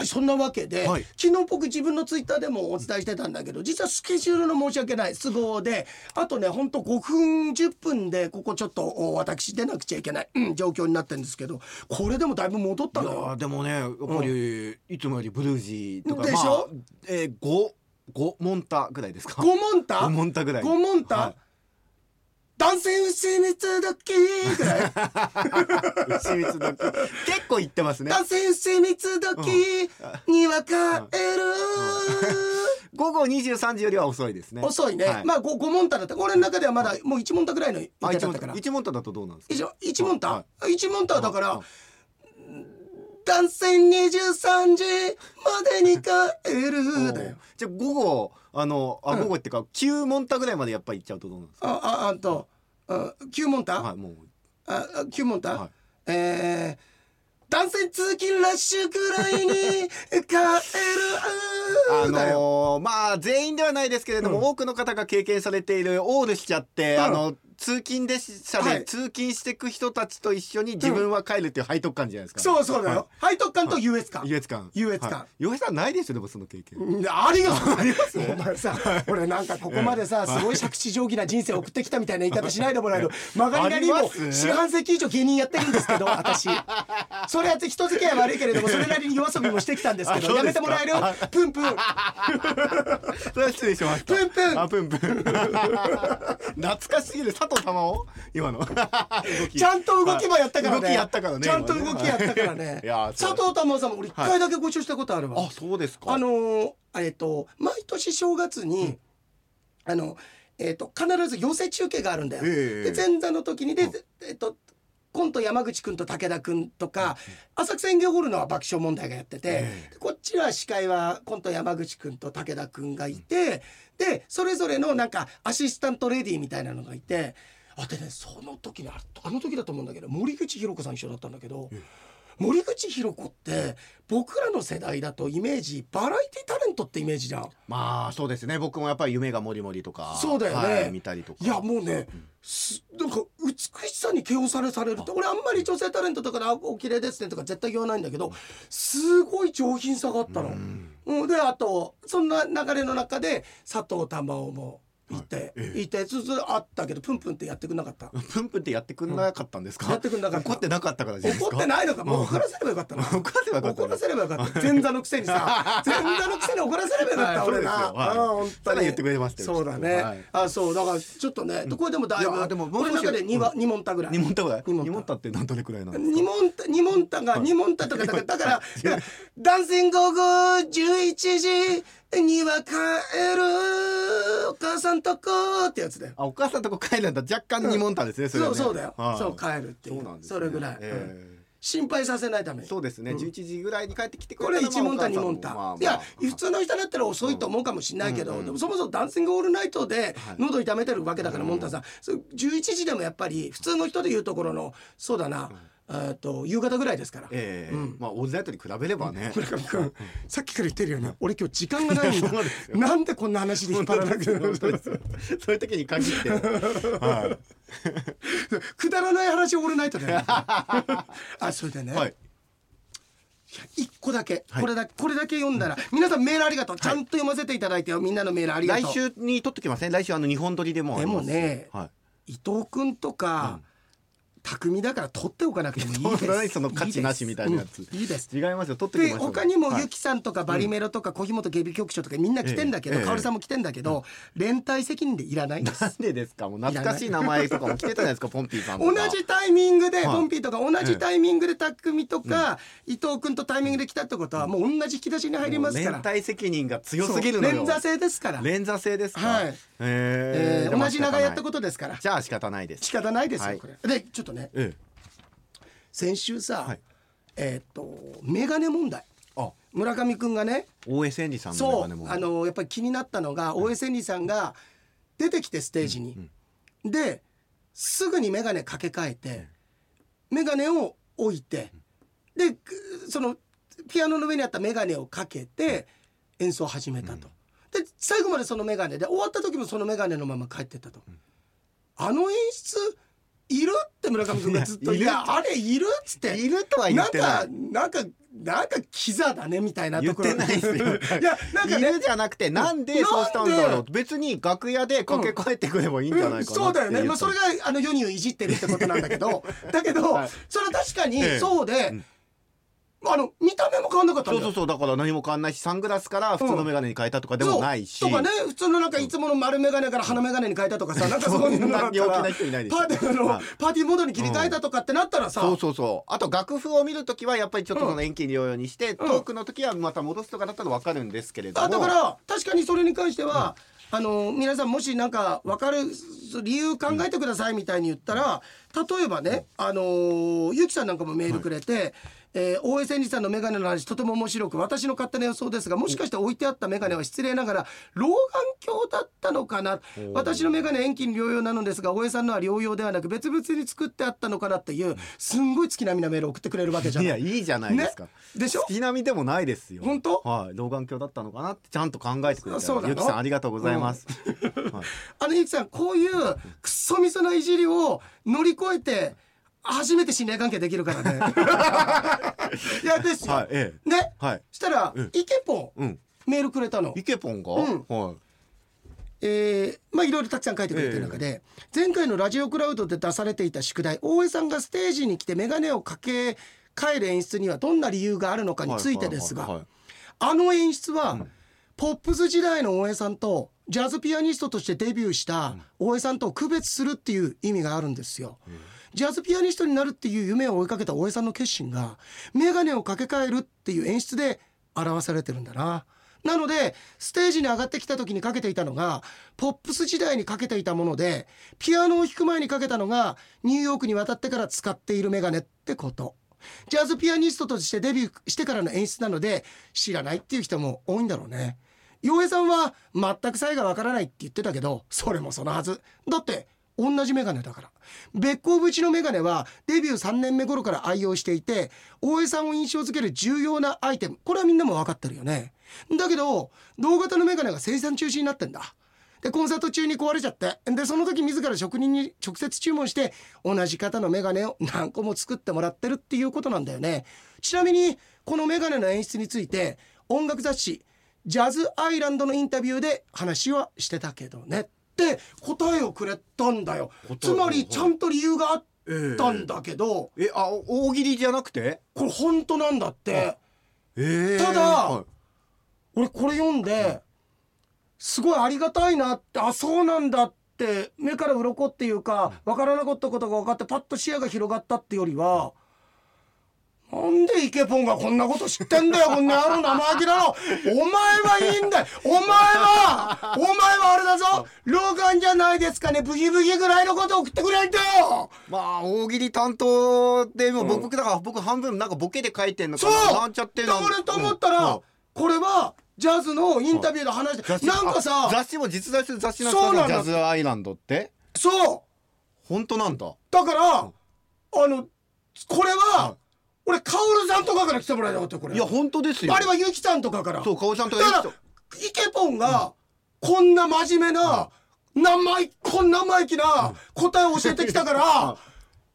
はい、そんなわけで、はい。昨日僕自分のツイッターでもお伝えしてたんだけど実はスケジュールの申し訳ない都合であとねほんと5分10分でここちょっとお私出なくちゃいけない、うん、状況になってるんですけどこれでもだいぶ戻ったいやのよー。でもねやっぱり、いつもよりブルージーとかでしょ？まあ、えー、5五モンタぐらいですか？5モンタ？五モンタぐらい。5モンタ、はい男性牛蜜時ぐらい。牛 蜜結構言ってますね。男性牛蜜時には帰る、午後23時よりは遅いですね。遅いね、はい。まあ 5, 5モンタだった。俺の中ではまだもう1モンタぐらいのあ一モン言い方だとどうなんですか？一応一モンタ、は一モンタだから、はい男性23時までに帰る。だよじゃあ午後あのあうん午後っていうか9モンタぐらいまでやっぱり行っちゃうとどうなんですか？あああとあ9モンタ、はいもう。ああ9モンタ、はい。えー男性通勤ラッシュぐらいに帰るあのーまあ全員ではないですけれども、うん。多くの方が経験されているオールしちゃって、うん。あの通勤列車はい。で通勤していく人たちと一緒に自分は帰るっていう背徳感じゃないですか、そうそうだよ、背徳感と優越感、優越感。優越感。はい。優越感ないですよでもその経験、うん。ありがとうあります。お前さ俺なんかここまでさすごい借地定規な人生を送ってきたみたいな言い方しないでもらえる。曲がりなりにも四半世紀以上芸人やってるんですけど私。それは人付き合い悪いけれどもそれなりに夜遊びもしてきたんですけどやめてもらえる？プンプン。それは失礼しました。プンプン。あプンプン。懐かしすぎる。佐藤珠緒今の。ちゃんと動きもやったからね。動きやったからねちゃんと動きやったからね。佐藤珠緒さんも俺一回だけご一緒したことあるわ、あそうですか。あのーえっと毎年正月に、あのえっと必ず寄せ中継があるんだよ。ええ。で前座の時にで、えっとコント山口くんと武田くんとか、浅草演芸ホールのは爆笑問題がやってて、こっちは司会はコント山口くんと武田くんがいて、でそれぞれのなんかアシスタントレディーみたいなのがいてあでねその時にああの時だと思うんだけど森口博子さん一緒だったんだけど。森口博子って僕らの世代だとイメージバラエティタレントってイメージじゃん。まあそうですね。僕もやっぱり夢がもりもりとかそうだよね。はい見たりとか。いやもうね、すなんか美しさに気をされされるって俺あんまり女性タレントとかであ「お綺麗ですね」とか絶対言わないんだけどすごい上品さがあったの。うん、であとそんな流れの中で佐藤珠緒もい。て、はいええ。いてずつあったけどプンプンってやってくんなかった。プンプンってやってくんなかったんですか、やってくん。なかった怒ってなかったからですか？怒ってないのか？もう怒らせればよかったな。怒らせばよかった怒らせればよかった。前座のくせにさ 前座のくせに怒らせればよかった、はい俺な、はい。ああ本当に。言ってくれましたよ。そうだね、はい。あそう。だからちょっとね、これでもだいぶいやでももう少し俺の中で 2, は二問たぐらい。二問たぐらい？二問たって何どれくらいなんですか？二問た二問たが二問たとかだからだから男性午後11時には帰るお母さんとこってやつだよ。あお母さんとこ帰るんだ。若干二問たですね、それはね。そうそうだよ、はい。そう帰るっていう。そうなんですね。それぐらい、えうん。心配させないために。そうですね、11時ぐらいに帰ってきてくこれ一問た二まあ問た、まあまあ。いや普通の人だったら遅いと思うかもしれないけど、うんでもそもそもダンシングオールナイトではい。喉痛めてるわけだから、モンタさん。そう11時でもやっぱり普通の人でいうところのそうだな、えーと夕方ぐらいですから。ええ。うん。まあオールナイトに比べればね、村上君さっきから言ってるように俺今日時間がないんだ。なんでこんな話で引っ張らなきゃ本当ですよ。そういう時に限って、は くだらない話オールナイトだよ あそれでね、い、はい、一個だけ、はい。これだこれだけ読んだら、皆さんメールありがとう。ちゃんと読ませていただいてよ。みんなのメールありがとう。来週に撮っときません来週あの日本撮りでもでもねはい。伊藤君とか、匠だから取っておかなくてもいいです。その価値なしみたいなやつ。いいです,違いますよ。撮っときましでょう。他にもはい。ゆきさんとかバリメロとか小日本警備局長とかみんな来てんだけど、ええ。カオルさんも来てんだけど、連帯責任でいらない？んですなんでですか？もう懐かしい名前とかも来てたじゃないですかポンピーさんと同かじタイミングで、はい。ポンピーとか同じタイミングで匠とか、伊藤君とタイミングで来たってことはもう同じ引き出しに入りますから。連帯責任が強すぎる連座制ですから、連座制ですか。はい。えー。えー同じ長やったこととですから。じゃあ仕方ないです。仕方ないですよ、はい。これ。でちょっとね。え先週さ、はい。えーっとメガネ問題。村上君がね。大江千里さんのそう。あのやっぱり気になったのが大江千里さんが出てきてステージに、ですぐに眼鏡かけ替えて眼鏡を置いてでくそのピアノの上にあった眼鏡をかけて演奏を始めたと。で最後までその眼鏡で終わった時もその眼鏡のまま帰ってったと。あの演出いるって村上君がずっと「いいやあれいる?」っつって。いるとは言なんってない。かなんかなんかキザだねみたいなところ。言ってないですよ。いやなんかね。いるじゃなくてなんでそうしたんだろう。別に楽屋でかけ替えてくればいいんじゃないかなってそうだよね、まあ、それがあの世にをいじってるってことなんだけど。だけど、はい。それは確かにええ。そうで、うんあの見た目も変わんなかったんそうそうそうだから何も変わんないしサングラスから普通の眼鏡に変えたとかでもないし、そうとかね普通のなんかいつもの丸眼鏡から鼻眼鏡に変えたとかさ、なんかそういうのがあったらそんな陽気な人いないですパーティーの、はい。パーティーモードに切り替えたとかってなったらさ、そうそうそう。あと楽譜を見るときはやっぱりちょっとその遠近療養にして、トークの時はまた戻すとかだったら分かるんですけれども。あだから確かにそれに関しては、あの皆さんもしなんか分かる理由考えてくださいみたいに言ったら、例えばねあのゆきさんなんかもメールくれて、えー大江千里さんの眼鏡の話とても面白く私の勝手な予想ですがもしかして置いてあった眼鏡は失礼ながら老眼鏡だったのかな？私の眼鏡遠近療養なのですが大江さんのは療養ではなく別々に作ってあったのかなっていうすんごい月並みなメールを送ってくれるわけじゃない。いやいいじゃないですか、ね？でしょ？月並みでもないですよ。本当？はい。老眼鏡だったのかなってちゃんと考えてくれてそゆきさんありがとうございます、はい。あのゆきさんこういうくっそみそないじりを乗り越えて初めて信頼関係できるからね。いやですよ。はいえね？えはい。したら、うん。イケポンうん。メールくれたの。イ。ケポンが、うん。はい。えーまあいろいろたくさん書いてくれてる中で、前回のラジオクラウドで出されていた宿題大江さんがステージに来て眼鏡をかけ替える演出にはどんな理由があるのかについてですが、あの演出は、うん。ポップス時代の大江さんとジャズピアニストとしてデビューした大江さんとを区別するっていう意味があるんですよ。ジャズピアニストになるっていう夢を追いかけた大江さんの決心が眼鏡をかけ替えるっていう演出で表されてるんだな。なのでステージに上がってきた時にかけていたのがポップス時代にかけていたものでピアノを弾く前にかけたのがニューヨークに渡ってから使っている眼鏡ってこと。ジャズピアニストとしてデビューしてからの演出なので知らないっていう人も多いんだろうね。洋江さんは全く差異がわからないって言ってたけどそれもそのはず。だって同じメガネだから。別光縁のメガネはデビュー3年目頃から愛用していて大江さんを印象づける重要なアイテムこれはみんなも分かってるよね。だけど同型のメガネが生産中止になってんだ。でコンサート中に壊れちゃってでその時自ら職人に直接注文して同じ型のメガネを何個も作ってもらってるっていうことなんだよねちなみにこのメガネの演出について音楽雑誌「ジャズアイランド」のインタビューで話はしてたけどね。って答えをくれたんだよ。つまりちゃんと理由があったんだけど。えあお大喜利じゃなくて？これ本当なんだって。えーただはい。俺これ読んですごいありがたいなってあそうなんだって目から鱗っていうか分からなかったことが分かってパッと視野が広がったってよりはなんでイケポンがこんなこと知ってんだよこんな野郎生意気なの。お前はいいんだよ。お前はお前はあれだぞ。老眼じゃないですかね。ブギブギぐらいのこと送ってくれんだよ。まあ大喜利担当でも僕だから僕半分なんかボケで書いてんのかそう。ななんちゃってんだ俺と思ったら、うん。うんこれはジャズのインタビューで話して、なんかさあ雑誌も実在する雑誌なんそうなの。ですかジャズアイランドって？そう。本当なんだ。だから、あのこれは、俺カオルさんとかから来てもらいたかったよこれ。いや本当ですよ。あれはゆきさんとかから。そうかおちゃんとだからかイケポンがこんな真面目な、生意こんな生意気な答えを教えてきたから、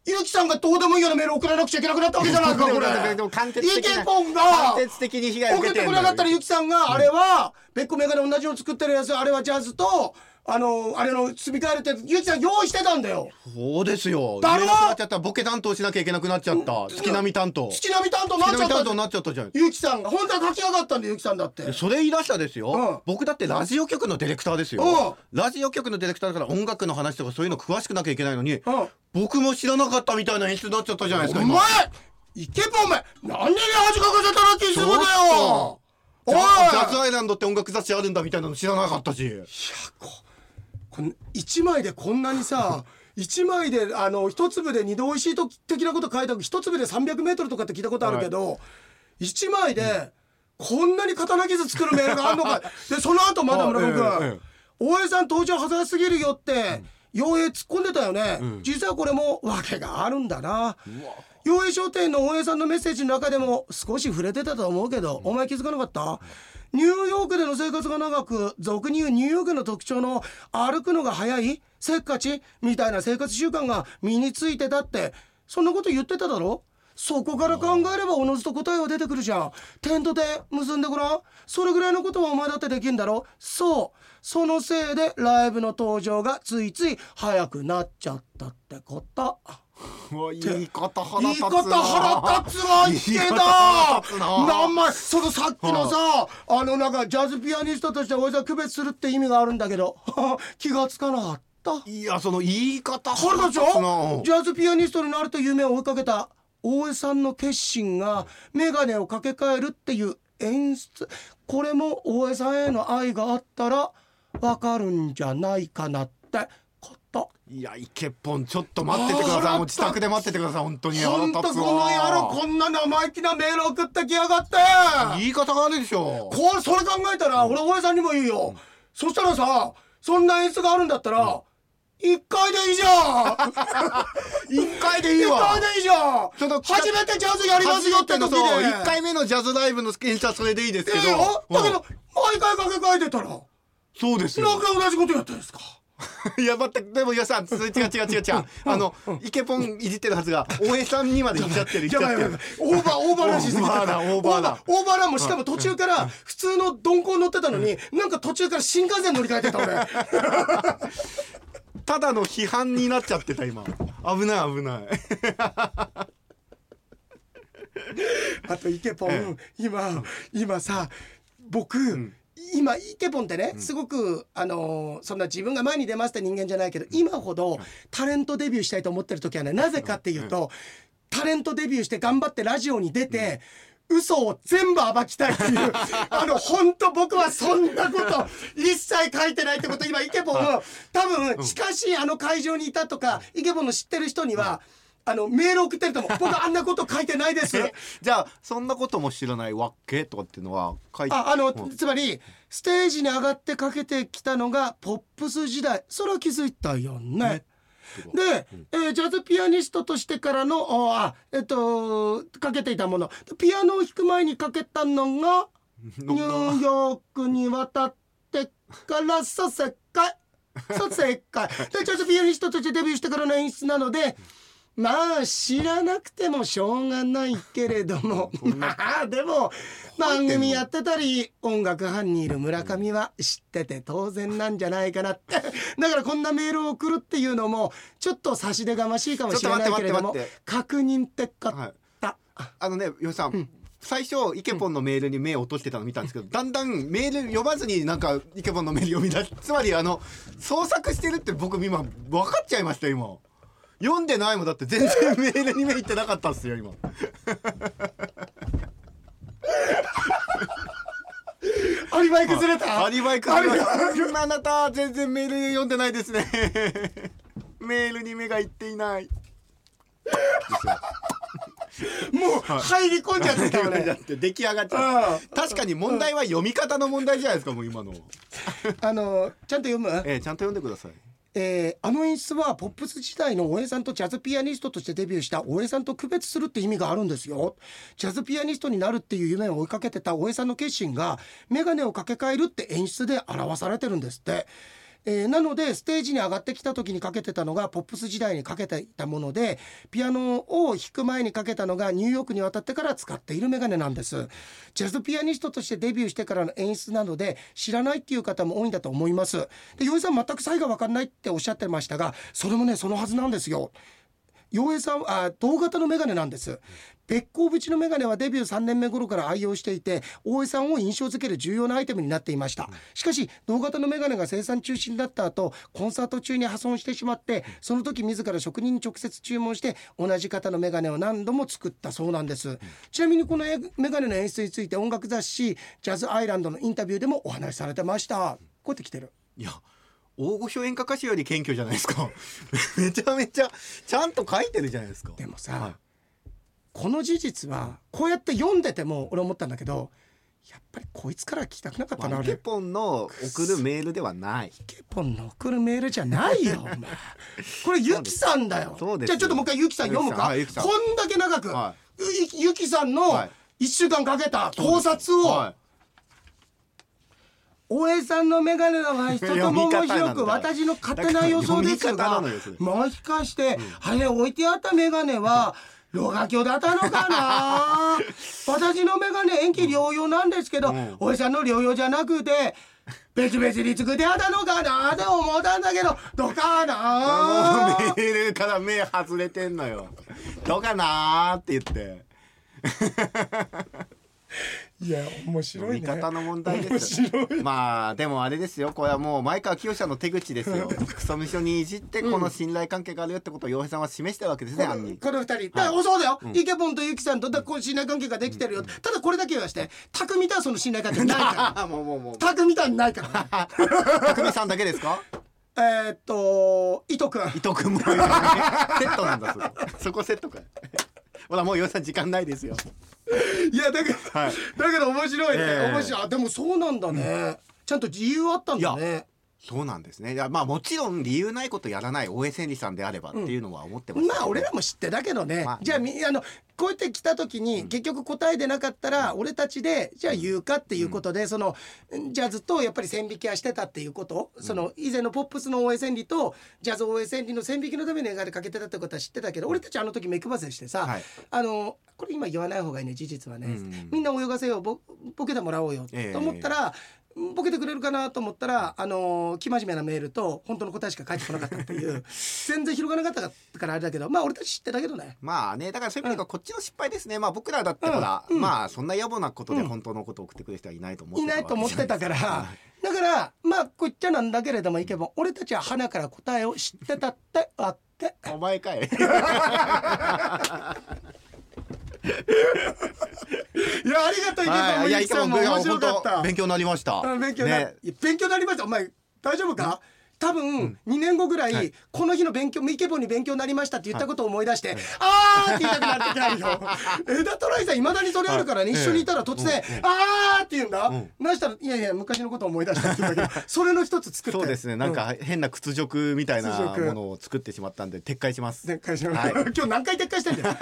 ゆきさんがどうでもいいようなメール送らなくちゃいけなくなったわけじゃないかこれ。イケポンが間接的に被害を送ってくれなかったらゆきさんがあれは別個メガネ同じの作ってるやつあれはジャズとあのあれの積み替えるってゆきさん用意してたんだよ。そうですよ。だろ？なっちゃったボケ担当しなきゃいけなくなっちゃった。月並み担当。月並み担当になっ月ちゃったっちゃったじゃん。ゆきさんが本当は書き上がったんでゆきさんだって。それ言い出したですよ、うん。僕だってラジオ局のディレクターですよ、うん。ラジオ局のディレクターだから音楽の話とかそういうの詳しくなきゃいけないのに、うん。僕も知らなかったみたいな演出になっちゃったじゃないですかお前イケポンお前何に恥かかせたらってするんだよ。おいジャズアイランドって音楽雑誌あるんだみたいなの知らなかったし。この一枚でこんなにさ 一枚であの一粒で二度おいしいと的なこと書いた一粒で300メートルとかって聞いたことあるけど一枚でこんなに刀傷作るメールがあるのか。でその後まだ村上君大江さん登場早すぎるよって陽平突っ込んでたよね、うん。実はこれも訳があるんだな。うわ陽平商店の大江さんのメッセージの中でも少し触れてたと思うけど、お前気づかなかった？ニューヨークでの生活が長く俗に言うニューヨークの特徴の歩くのが早い？せっかち？みたいな生活習慣が身についてたって。そんなこと言ってただろ？そこから考えればおのずと答えは出てくるじゃん。テントで結んでごらん。それぐらいのことはお前だってできんだろ？そう。そのせいでライブの登場がついつい早くなっちゃったってこと言い方腹立つな。言い 池方だ腹立つな。なんまそのさっきのさ あのなんかジャズピアニストとしておじさん区別するって意味があるんだけど 気がつかなかった。いやその言い方腹立つつなよジャズピアニストになるという夢を追いかけた大江さんの決心が眼鏡をかけ替えるっていう演出。これも大江さんへの愛があったらわかるんじゃないかなってこと。いやイケポンちょっと待っててください。もう自宅で待っててください本当に。ほんとこの野郎こんな生意気なメール送ってきやがって。言い方があるでしょ。これそれ考えたら俺大江さんにも言うよ、そしたらさそんな演出があるんだったら一回でいいじゃん。一回でいい一わ回でいいじゃん。ちょっと初めてジャズやりますよって時で。一回目のジャズライブの演出はそれでいいですけど、だけうんど毎回かけ替えてたら。そうですよ。なんか同じことやってるんですか？いや待ってでもいやさそれ違う違う違う違う。あのイケポンいじってるはずが大江さんにまでいっちゃってるやばいやばいオーバーオーバーランしすぎてたオーバーだ。オーバーだ。オーバーもしかも途中から普通の鈍行乗ってたのになんか途中から新幹線乗り換えてた俺。ただの批判になっちゃってた今。危ない危ない。あとイケポン、え今今さ僕、今イケポンってね、すごくあのーそんな自分が前に出ますって人間じゃないけど今ほどタレントデビューしたいと思ってる時はねなぜかっていうと、タレントデビューして頑張ってラジオに出て、嘘を全部暴きたいっていう あの本当僕はそんなこと一切書いてないってこと今イケポン多分近しいあの会場にいたとかイケポンの知ってる人にはあのメール送ってると思う。僕あんなこと書いてないです。じゃあそんなことも知らないわけとかっていうのは書いて。ああの、うん。つまりステージに上がってかけてきたのがポップス時代。それは気づいたよね。で、えージャズピアニストとしてからのあえっとかけていたもの。ピアノを弾く前にかけたのが ニューヨークに渡ってからさ世界そう正解でジャズピアニストとしてデビューしてからの演出なのでまあ知らなくてもしょうがないけれども。まあでも番組やってたり音楽班にいる村上は知ってて当然なんじゃないかな。っ てだからこんなメールを送るっていうのもちょっと差し出がましいかもしれないけれどもちょっと待って待って確認ってかはい。った。あのねよしさん、最初イケポンのメールに目を落としてたの見たんですけど、だんだんメール読まずになんかイケポンのメール読み出す。つまりあの創作してるって僕今分かっちゃいました今読んでないもんだって全然メールに目いってなかったっすよ今。アリバイ崩れた？アリバイ崩れた。あなた全然メール読んでないですね。メールに目がいっていない。もう入り込んじゃってたよだねって出来上がっちゃうう確かに問題は読み方の問題じゃないですかもう今の。あのちゃんと読む？ええちゃんと読んでくださいえーあの演出はポップス時代の大江さんとジャズピアニストとしてデビューした大江さんと区別するって意味があるんですよ。ジャズピアニストになるっていう夢を追いかけてた大江さんの決心が眼鏡をかけ替えるって演出で表されてるんですって。えーなのでステージに上がってきた時にかけてたのがポップス時代にかけていたものでピアノを弾く前にかけたのがニューヨークに渡ってから使っているメガネなんです。ジャズピアニストとしてデビューしてからの演出なので知らないっていう方も多いんだと思います。で洋井さん全く差異が分かんないっておっしゃってましたがそれもねそのはずなんですよ。洋平さんあ同型のメガネなんです。べっ甲縁のメガネはデビュー3年目頃から愛用していて大江さんを印象づける重要なアイテムになっていました。しかし同型のメガネが生産中止になった後コンサート中に破損してしまってその時自ら職人に直接注文して同じ型のメガネを何度も作ったそうなんです。ちなみにこのえメガネの演出について音楽雑誌「ジャズアイランド」のインタビューでもお話しされてました。こうやって来てる。いや大御所演歌歌手より謙虚じゃないですか。めちゃめちゃちゃんと書いてるじゃないですか。でもさ、はい。この事実はこうやって読んでても俺思ったんだけどやっぱりこいつから聞きたくなかったなまあ、イケ俺ポンの送るメールではない。イケポンの送るメールじゃないよお前。これゆきさんだよ。じゃあちょっともう一回ゆきさん読むか、はいゆきさん。んだけ長く、はゆゆきさんのはい。1週間かけた考察を、は大江さんの眼鏡のは一つも面白く私の勝手な予想ですがもしかして、あれ置いてあった眼鏡は老眼鏡だったのかな？私の眼鏡延期療養なんですけど、うん。大江さんの療養じゃなくて別々に作ってあったのかな？って思ったんだけどどうかもうなメールから目外れてんのよ。どうかな？ーって言っていや面白いね。見方の問題です面白い。まあでもあれですよ。これはもう前川清の手口ですよ。クソミショにいじってこの信頼関係があるよってことを洋平さんは示したわけですね、こ案に。のこの二人、だからそうだよ、イケポンとユキさんとだこう信頼関係ができてるよ、ただこれだけはして匠とはその信頼関係ないから。あ もうもうもう。匠とはないから。匠さんだけですか？えーっと伊藤君。伊藤君もセットなんだそこそこセットかほらもう洋平さん時間ないですよ。いやだけど、はい。だけど面白いね、ええ。面白い。あでもそうなんだね、ちゃんと理由あったんだねそうなんですね。いやまあもちろん理由ないことやらない大江千里さんであればっていうのは思ってましたけどまあ俺らも知ってたけどね、まあじゃあみあのこうやって来た時に結局答えでなかったら俺たちでじゃあ言うかっていうことで、そのじゃあずっとやっぱり線引きはしてたっていうこと、その以前のポップスの大江千里とジャズ大江千里の線引きのために映画でかけてたってことは知ってたけど俺たちあの時目配せしてさ、はい。あのこれ今言わない方がいいね事実はね、うん。みんな泳がせようボボケてもらおうよええと思ったら、ボケてくれるかなと思ったらあの生真面目なメールと本当の答えしか返ってこなかったっていう 全然広がらなかったからあれだけどまあ俺たち知ってたけどね。まあねだからそういう意味ではこっちの失敗ですね、まあ僕らだってほら、うんうん。まあそんな野暮なことで本当のことを送ってくる人はいないと思っていないと思ってたから、はだからまあこっちゃなんだけれどもいけば俺たちは花から答えを知ってたってあって。お前かい いやありがとういけばはい。いやもゆきさんも面白かった。勉強になりました。うん勉強にな、ね。勉強になりました。お前大丈夫か、多分2年後ぐらい、はい。この日の勉強イケボに勉強になりましたって言ったことを思い出して、あーって言いたくなる時あるよ。枝トライさんいまだにそれあるからね、はい。一緒にいたら突然、うんうんあーって言うんだ、うん。なしたらいやいや昔のことを思い出したって言うんだけど それの一つ作って。そうですね。なんか変な屈辱みたいなものを作ってしまったんで撤回します。撤回します、はい。今日何回撤回してんだよ。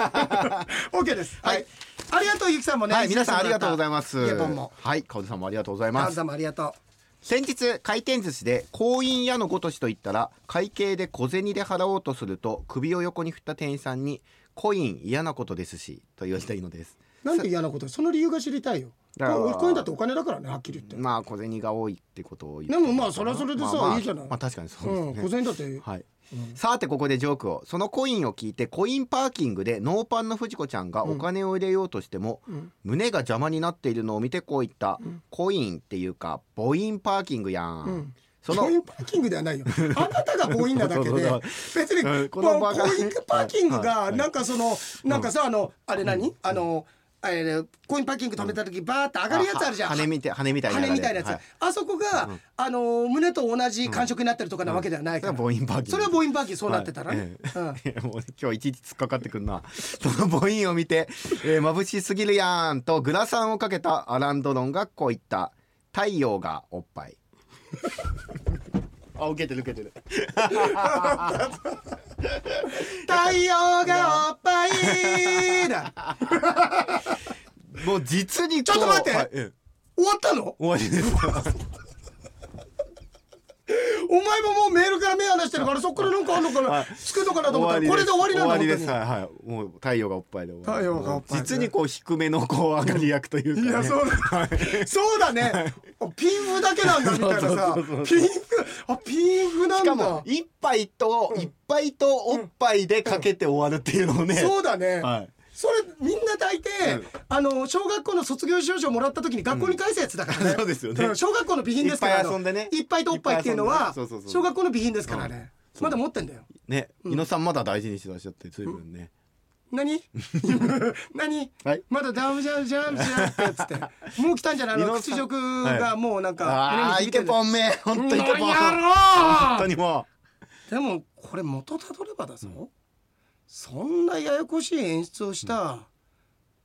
OK です。はい、はい。ありがとうゆきさんもね。はい。皆さんありがとうございます。イケボンも。はい。川津さんもありがとうございます。カズさんもありがとう先日回転寿司で行員屋のごとしと言ったら会計で小銭で払おうとすると首を横に振った店員さんにコイン嫌なことですしと言われたいのです。なんで嫌なこと？その理由が知りたいよ。だからこういうだってお金だからねはっきり言って、まあ小銭が多いってことを言ってでもまあそれはそれでさまあまあいいじゃない。まあ確かにそううん、ですね、小銭だって、はい、さてここでジョークを。そのコインを聞いてコインパーキングでノーパンの藤子ちゃんがお金を入れようとしても、うん。胸が邪魔になっているのを見てこう言った、ん。コインっていうか母音パーキングやん、うん。そのコインパーキングではないよ。あなたが強引なだけで 別にうんここのコインパーキングはい。がはい。なんかそのなんかさあのあれ何？あのあれコインパーキング止めた時バーって上がるやつあるじゃん。羽みたい羽みたいな羽みたいなやつ、はい。あそこが、あの胸と同じ感触になってるとかなわけではないから、それは母音パーキングそれは母音パーキングそうなってたら。ね、はい。えうん。い やもう今日いちいち突っかかってくんな。その母音を見て、えー、眩しすぎるやんとグラサンをかけたアランドロンがこう言った。太陽がおっぱい。あ受けてる受けてる 太陽がおっぱいだ。もう実にちょっと待って。はいええ。終わったの？終わりですお前ももうメールから目離してるからそっからなんかあんのかな、はい。つくのかなと思ったらこれで終わりなんだ終わりです。本はいはい。もう太陽がおっぱいで太陽がおっぱい実にこう低めのこう上がり役というか、ね、いやそうだ、そうだね。ピンフだけなんだみたいなさ。ピンフあピンフなんだ。しかも一杯と一杯とおっぱいでかけて終わるっていうのをね、そうだね、はいみんな大抵、うん。あの小学校の卒業証書をもらった時に学校に返すやつだからね、そうですよね。ん。小学校の備品ですからいっぱい遊んでね。いっぱいとおっぱいっていうのは小学校の備品ですからね、まだ持ってんだよ。ね、伊野さんまだ大事にしてらっしゃって随分ね、何？何、はい。まだダウンジャンジャンジャンってやつってもう来たんじゃないあの屈辱がもうなんかああイケポンンめ本当イケポンや本当ろにもでもこれ元たどればだぞ、そんなややこしい演出をした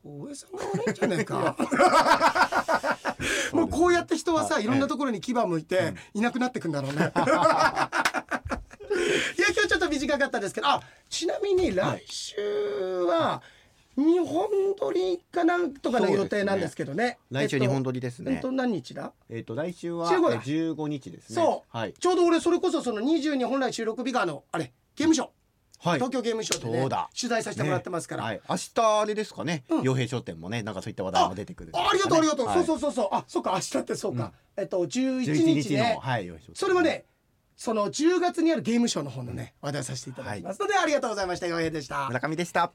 大江さんが悪いんじゃねえか。さいろんなところに牙向いてい。なくなってくんだろうね。いや今日ちょっと短かったですけどあちなみに来週は日本撮りかなんとかの予定なんですけどね。えっと来週日本撮りですね。えっと何日だ？えっ、と来週は15だ。えー15日ですね。そう、はい。ちょうど俺それこそその22本来収録日があのあれゲームショー、はい。東京ゲームショーでね取材させてもらってますから、はい。明日あれですかね。うん。洋平商店もねなんかそういった話題も出てくるんで。すあありがとうありがとう、はい。そうそうそうそう。あそうか明日ってそうか、えっと11 11日ね。それもねその10月にあるゲームショーの方のね話題させていただきますので、ありがとうございました。洋平でした。村上でした